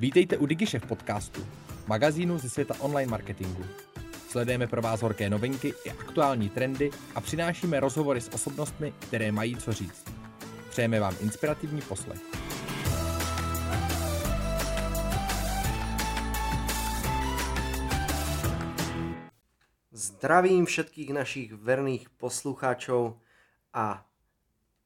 Vítejte u DigiShef podcastu, magazínu ze světa online marketingu. Sledujeme pro vás horké novinky i aktuální trendy a přinášíme rozhovory s osobnostmi, které mají co říct. Přejeme vám inspirativní poslech. Zdravím všetkých našich verných poslucháčov a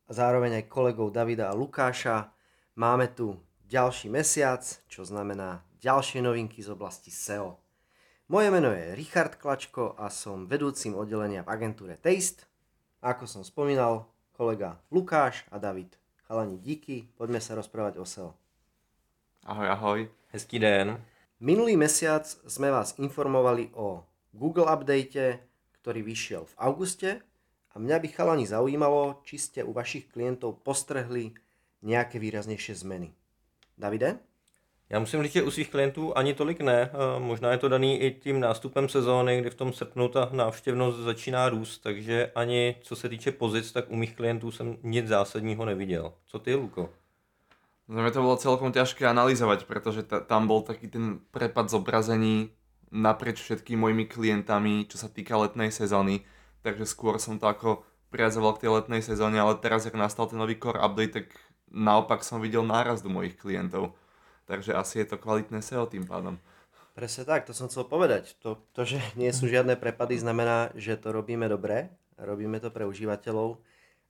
zároveň aj kolegov Davida a Lukáša. Máme tu ďalší mesiac, čo znamená ďalšie novinky z oblasti SEO. Moje meno je Richard Klačko a som vedúcim oddelenia v agentúre Taste. A ako som spomínal, kolega Lukáš a David. Chalani, díky, poďme sa rozprávať o SEO. Ahoj, ahoj. Hezký den. Minulý mesiac sme vás informovali o Google update, ktorý vyšiel v auguste a mňa by chalani zaujímalo, či ste u vašich klientov postrehli nejaké výraznejšie zmeny. Davide? Já musím říct, že u svých klientů ani tolik ne. Eh, Možná je to daný i tím nástupem sezóny, kdy v tom srpnu ta návštěvnost začíná růst, takže ani co se týče pozic, tak u mých klientů jsem nic zásadního neviděl. Co ty, Luko? Za mňa to bolo celkom ťažké analyzovať, pretože ta, tam bol taký ten prepad zobrazení naprieč všetkými mojimi klientami, čo sa týka letnej sezóny, takže skôr som to ako priazoval k tej letnej sezóne, ale teraz, jak nastal ten nový core update, tak naopak som videl nárast u mojich klientov. Takže asi je to kvalitné SEO tým pádom. Presne tak, to som chcel povedať. To, to, že nie sú žiadne prepady, znamená, že to robíme dobre, robíme to pre užívateľov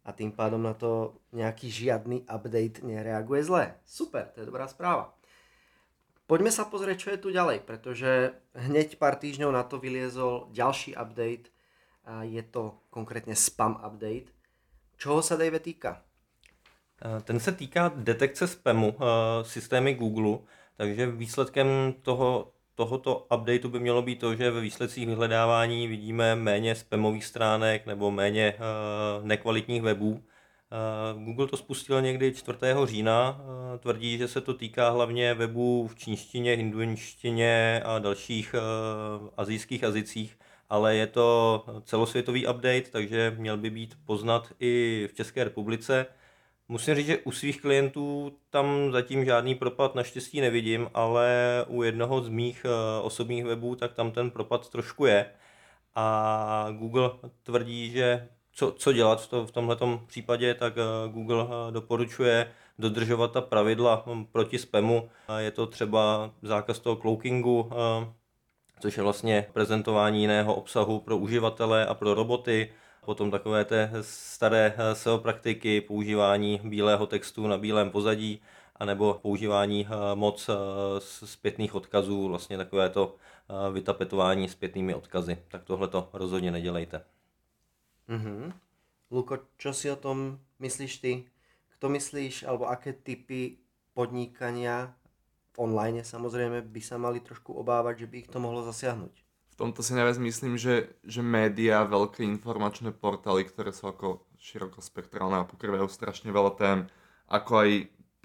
a tým pádom na to nejaký žiadny update nereaguje zle. Super, to je dobrá správa. Poďme sa pozrieť, čo je tu ďalej, pretože hneď pár týždňov na to vyliezol ďalší update a je to konkrétne spam update. Čoho sa Dave týka? Eh, Ten se týká detekce spamu eh, systémy Google, takže výsledkem toho, tohoto updateu by mělo být to, že ve výsledcích vyhledávání vidíme méně spamových stránek nebo méně eh, nekvalitních webů. Google to spustil někdy 4. října, tvrdí, že se to týká hlavně webů v čínštině, hinduinštině a dalších azijských jazycích, ale je to celosvětový update, takže měl by být poznat i v České republice. Musím říct, že u svých klientů tam zatím žádný propad naštěstí nevidím, ale u jednoho z mých eh, osobních webů, tak tam ten propad trošku je. A Google tvrdí, že co, co dělat v, to, v tomto případě, tak eh, Google eh, doporučuje dodržovat ta pravidla hm, proti spamu. Je to třeba zákaz toho cloakingu, což je vlastně prezentování jiného obsahu pro uživatele a pro roboty, Potom takové té staré SEO praktiky, používání bílého textu na bílém pozadí, anebo používání eh, moc eh, zpětných odkazů, vlastně takové to eh, vytapetování zpětnými odkazy. Tak tohle to rozhodně nedělejte. Mhm. Luko, čo si o tom myslíš ty? Kto myslíš, alebo aké typy podnikania v online samozrejme by sa mali trošku obávať, že by ich to mohlo zasiahnuť? Tomto si najviac myslím, že, že média, veľké informačné portály, ktoré sú ako širokospektrálne a pokrývajú strašne veľa tém, ako aj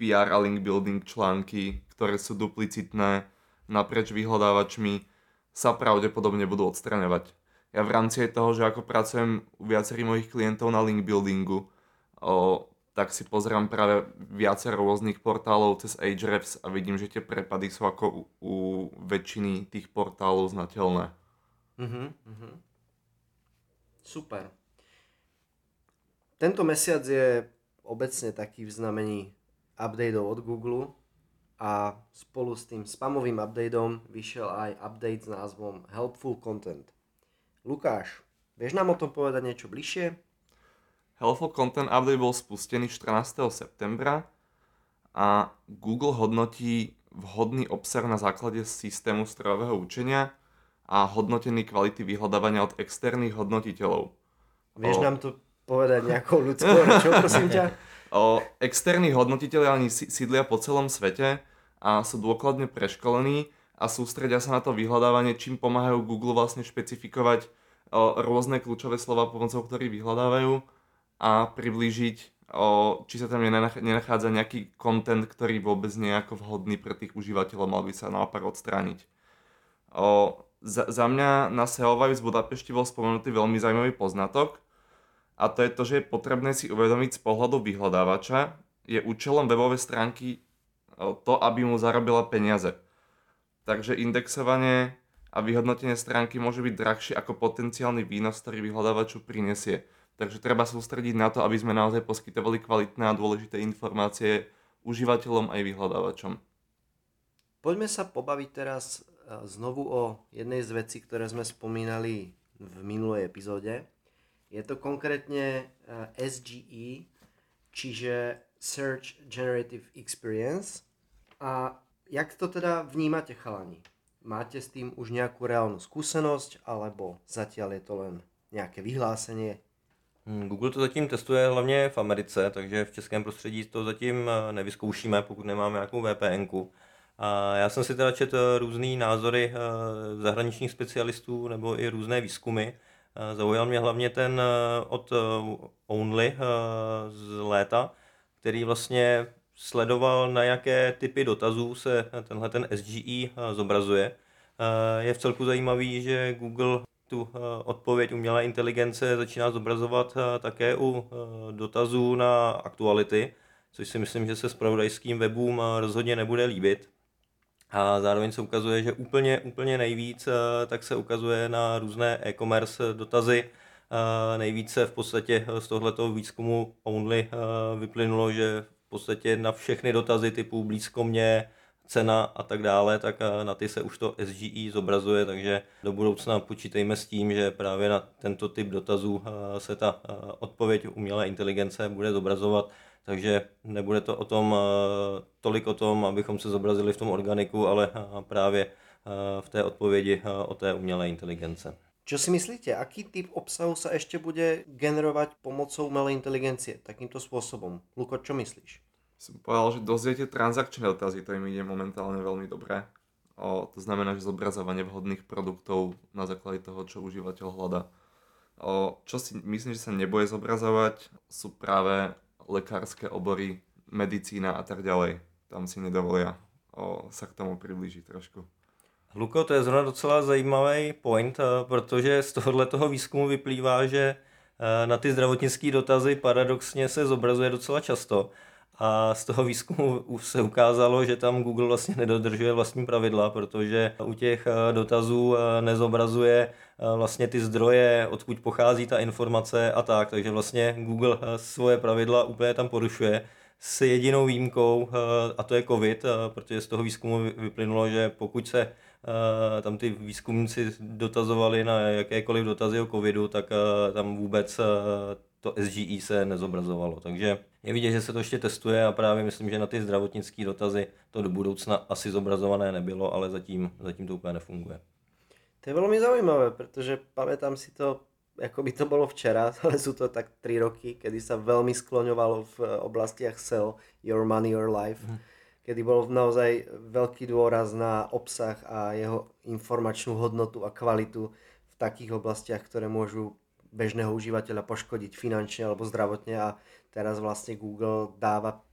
PR a link building články, ktoré sú duplicitné naprieč vyhľadávačmi, sa pravdepodobne budú odstraňovať. Ja v rámci aj toho, že ako pracujem u viacerých mojich klientov na link buildingu, o, tak si pozerám práve viacero rôznych portálov cez Ahrefs a vidím, že tie prepady sú ako u, u väčšiny tých portálov znateľné. Mhm, mhm. Super. Tento mesiac je obecne taký v znamení updateov od Google a spolu s tým spamovým updateom vyšiel aj update s názvom Helpful Content. Lukáš, vieš nám o tom povedať niečo bližšie? Helpful Content Update bol spustený 14. septembra a Google hodnotí vhodný obsah na základe systému strojového učenia a hodnotený kvality vyhľadávania od externých hodnotiteľov. Vieš O- nám to povedať nejakou ľudskou rečou, prosím ťa? O, externí hodnotiteľi oni sí- sídlia po celom svete a sú dôkladne preškolení a sústredia sa na to vyhľadávanie, čím pomáhajú Google vlastne špecifikovať o, rôzne kľúčové slova, pomocou ktorých vyhľadávajú a priblížiť, o, či sa tam nenach- nenachádza nejaký content, ktorý vôbec nie je ako vhodný pre tých užívateľov, mal by sa naopak odstrániť. O, za, za mňa na SEO Vibes Budapešti bol spomenutý veľmi zaujímavý poznatok, a to je to, že je potrebné si uvedomiť z pohľadu vyhľadávača, je účelom webovej stránky to, aby mu zarobila peniaze. Takže indexovanie a vyhodnotenie stránky môže byť drahšie ako potenciálny výnos, ktorý vyhľadávaču prinesie. Takže treba sústrediť na to, aby sme naozaj poskytovali kvalitné a dôležité informácie užívateľom aj vyhľadávačom. Poďme sa pobaviť teraz e, znovu o jednej z vecí, ktoré sme spomínali v minulej epizóde. Je to konkrétne e, SGE, čiže Search Generative Experience. A jak to teda vnímate, chalani? Máte s tým už nejakú reálnu skúsenosť, alebo zatiaľ je to len nejaké vyhlásenie? Hmm, Google to zatím testuje hlavně v Americe, takže v českém prostředí to zatím eh, nevyzkoušíme, pokud nemáme nějakou VPN. -ku. A já jsem si teda četl různé názory eh, zahraničních specialistů nebo i různé výzkumy. Eh, zaujal mě hlavně ten od Only z léta, který vlastně sledoval, na jaké typy dotazů se tenhle ten SGE zobrazuje. Je v celku zajímavý, že Google tu eh, odpověď umělé inteligence začíná zobrazovat eh, také u eh, dotazů na aktuality, což si myslím, že se spravodajským webům rozhodně nebude líbit. A zároveň se ukazuje, že úplně, úplně nejvíc tak se ukazuje na různé e-commerce dotazy. Nejvíce v podstatě z tohoto výzkumu Only vyplynulo, že v podstatě na všechny dotazy typu blízko mě, cena a tak dále, tak eh, na ty se už to SGE zobrazuje, takže do budoucna počítejme s tím, že právě na tento typ dotazů eh, se ta eh, odpověď umělé inteligence bude zobrazovat, takže nebude to o tom, tolik o tom, abychom se zobrazili v tom organiku, ale právě v té odpovědi o té umělé inteligence. Čo si myslíte, aký typ obsahu sa ešte bude generovať pomocou umelej inteligencie takýmto spôsobom? Luko, čo myslíš? som povedal, že dozviete transakčné dotazy, to im ide momentálne veľmi dobre. O, to znamená, že zobrazovanie vhodných produktov na základe toho, čo užívateľ hľadá. O, čo si myslím, že sa nebude zobrazovať, sú práve lekárske obory, medicína a tak ďalej. Tam si nedovolia o, sa k tomu priblížiť trošku. Luko, to je zrovna docela zajímavý point, eh, protože z tohohle toho výzkumu vyplývá, že eh, na ty zdravotnické dotazy paradoxně se zobrazuje docela často. A z toho výzkumu se ukázalo, že tam Google vlastně nedodržuje vlastní pravidla, protože u těch eh, dotazů eh, nezobrazuje eh, vlastně ty zdroje, odkud pochází ta informace a tak. Takže vlastně Google svoje pravidla úplně tam porušuje s jedinou výjimkou, a to je COVID, protože z toho výzkumu vyplynulo, že pokud se tam ty výzkumníci dotazovali na jakékoliv dotazy o covidu, tak tam vůbec to SGE se nezobrazovalo. Takže je vidět, že se to ještě testuje a právě myslím, že na ty zdravotnické dotazy to do budoucna asi zobrazované nebylo, ale zatím, zatím to úplně nefunguje. To je velmi zajímavé, protože pamätám si to, jako by to bylo včera, ale jsou to tak tři roky, kedy se velmi skloňovalo v oblastiach SEO Your Money, Your Life, hmm. kedy bol naozaj veľký dôraz na obsah a jeho informačnú hodnotu a kvalitu v takých oblastiach, ktoré môžu bežného užívateľa poškodiť finančne alebo zdravotne a teraz vlastne Google dáva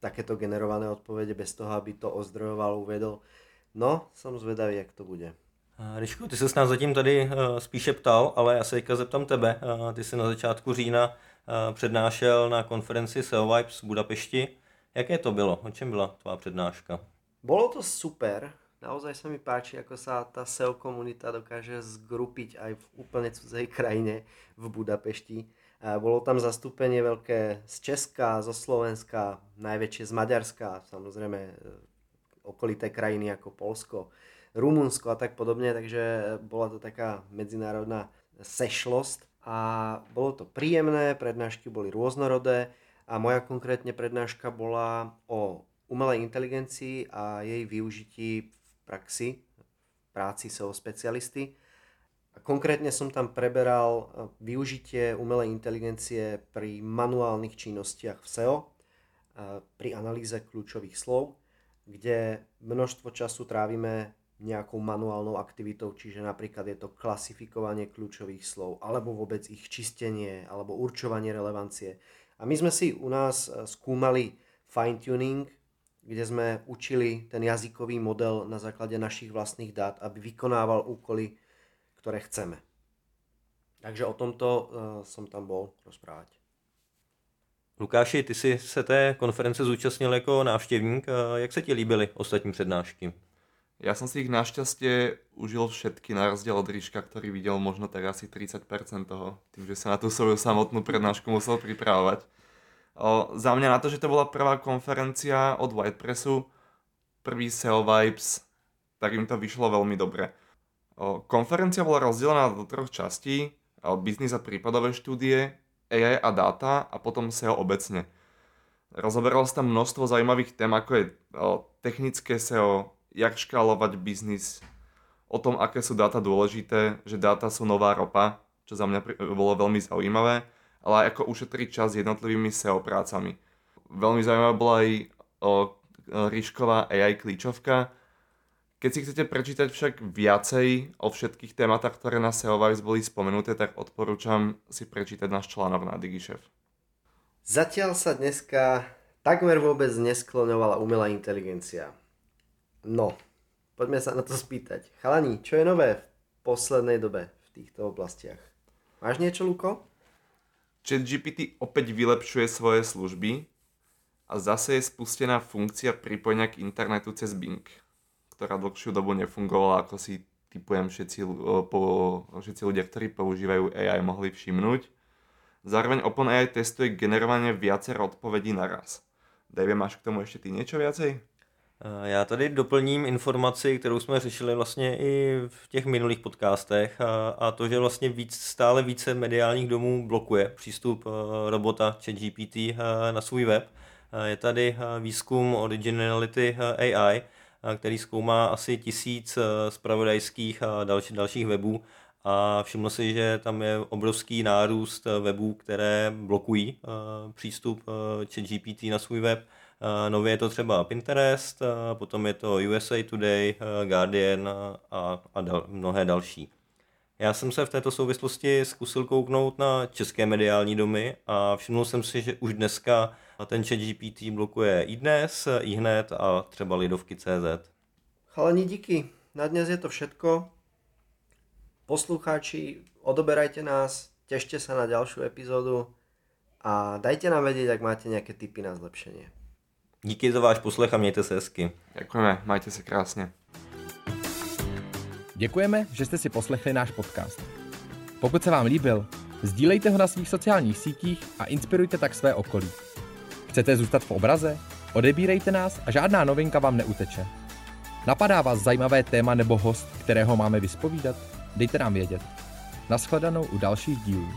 takéto generované odpovede bez toho, aby to ozdrojoval, uvedol. No, jsem zvedavý, jak to bude. Ryšku, ty se s nás zatím tady uh, spíše ptal, ale já se teďka zeptám tebe. Uh, ty jsi na začátku října přednášel na konferenci SEO Vibes v Budapešti. Jaké to bylo? O čem byla tvá přednáška? Bolo to super. Naozaj sa mi páči, ako sa tá SEO komunita dokáže zgrupiť aj v úplne cudzej krajine v Budapešti. Bolo tam zastúpenie veľké z Česka, zo Slovenska, najväčšie z Maďarska, samozrejme e, okolité krajiny ako Polsko, Rumunsko a tak podobne, takže bola to taká medzinárodná sešlosť a bolo to príjemné, prednášky boli rôznorodé a moja konkrétne prednáška bola o umelej inteligencii a jej využití praxi, práci SEO specialisty. A konkrétne som tam preberal e, využitie umelej inteligencie pri manuálnych činnostiach v SEO, e, pri analýze kľúčových slov, kde množstvo času trávime nejakou manuálnou aktivitou, čiže napríklad je to klasifikovanie kľúčových slov, alebo vôbec ich čistenie, alebo určovanie relevancie. A my sme si u nás skúmali fine-tuning kde sme učili ten jazykový model na základe našich vlastných dát, aby vykonával úkoly, ktoré chceme. Takže o tomto uh, som tam bol rozprávať. Lukáši, ty jsi se té konference zúčastnil jako návštěvník. Jak se ti líbily ostatní přednášky? Ja som si ich našťastie užil všetky na rozdiel od Ríška, ktorý videl možno tak asi 30% toho, tým, že sa na tú svoju samotnú prednášku musel pripravovať. O, za mňa na to, že to bola prvá konferencia od Whitepressu, prvý SEO Vibes, tak im to vyšlo veľmi dobre. O, konferencia bola rozdelená do troch častí, o, biznis a prípadové štúdie, AI a data a potom SEO obecne. Rozoberalo sa tam množstvo zaujímavých tém, ako je o, technické SEO, jak škálovať biznis, o tom, aké sú dáta dôležité, že dáta sú nová ropa, čo za mňa bolo veľmi zaujímavé, ale aj ako ušetriť čas jednotlivými SEO prácami. Veľmi zaujímavá bola aj o, AI klíčovka. Keď si chcete prečítať však viacej o všetkých tématách, ktoré na SEO Vibes boli spomenuté, tak odporúčam si prečítať náš článok na DigiChef. Zatiaľ sa dneska takmer vôbec neskloňovala umelá inteligencia. No, poďme sa na to spýtať. Chalani, čo je nové v poslednej dobe v týchto oblastiach? Máš niečo, Luko? ChatGPT opäť vylepšuje svoje služby a zase je spustená funkcia pripojenia k internetu cez Bing, ktorá dlhšiu dobu nefungovala, ako si typujem všetci, po, všetci ľudia, ktorí používajú AI, mohli všimnúť. Zároveň OpenAI testuje generovanie viacero odpovedí naraz. Dave, máš k tomu ešte ty niečo viacej? Eh, já tady doplním informaci, kterou jsme řešili vlastně i v těch minulých podcastech a, a to, že vlastně víc, stále více mediálních domů blokuje přístup eh, robota ChatGPT eh, na svůj web. Je tady výzkum Originality AI, který zkoumá asi tisíc spravodajských a další, dalších webů a všiml si, že tam je obrovský nárůst webů, které blokují přístup ChatGPT na svůj web Nově je to třeba Pinterest, potom je to USA Today, Guardian a, a dal, mnohé další. Já jsem se v této souvislosti zkusil kouknout na české mediální domy a všiml jsem si, že už dneska ten chat GPT blokuje i dnes, i hned a třeba Lidovky.cz. Chalani, díky. Na dnes je to všetko. Poslucháči, odoberajte nás, tešte sa na ďalšiu epizódu a dajte nám vedieť, ak máte nejaké tipy na zlepšenie. Díky za váš poslech a mějte se hezky. Děkujeme, majte se krásně. Děkujeme, že jste si poslechli náš podcast. Pokud se vám líbil, sdílejte ho na svých sociálních sítích a inspirujte tak své okolí. Chcete zůstat v obraze? Odebírejte nás a žádná novinka vám neuteče. Napadá vás zajímavé téma nebo host, kterého máme vyspovídat? Dejte nám vědět. Naschledanou u dalších dílů.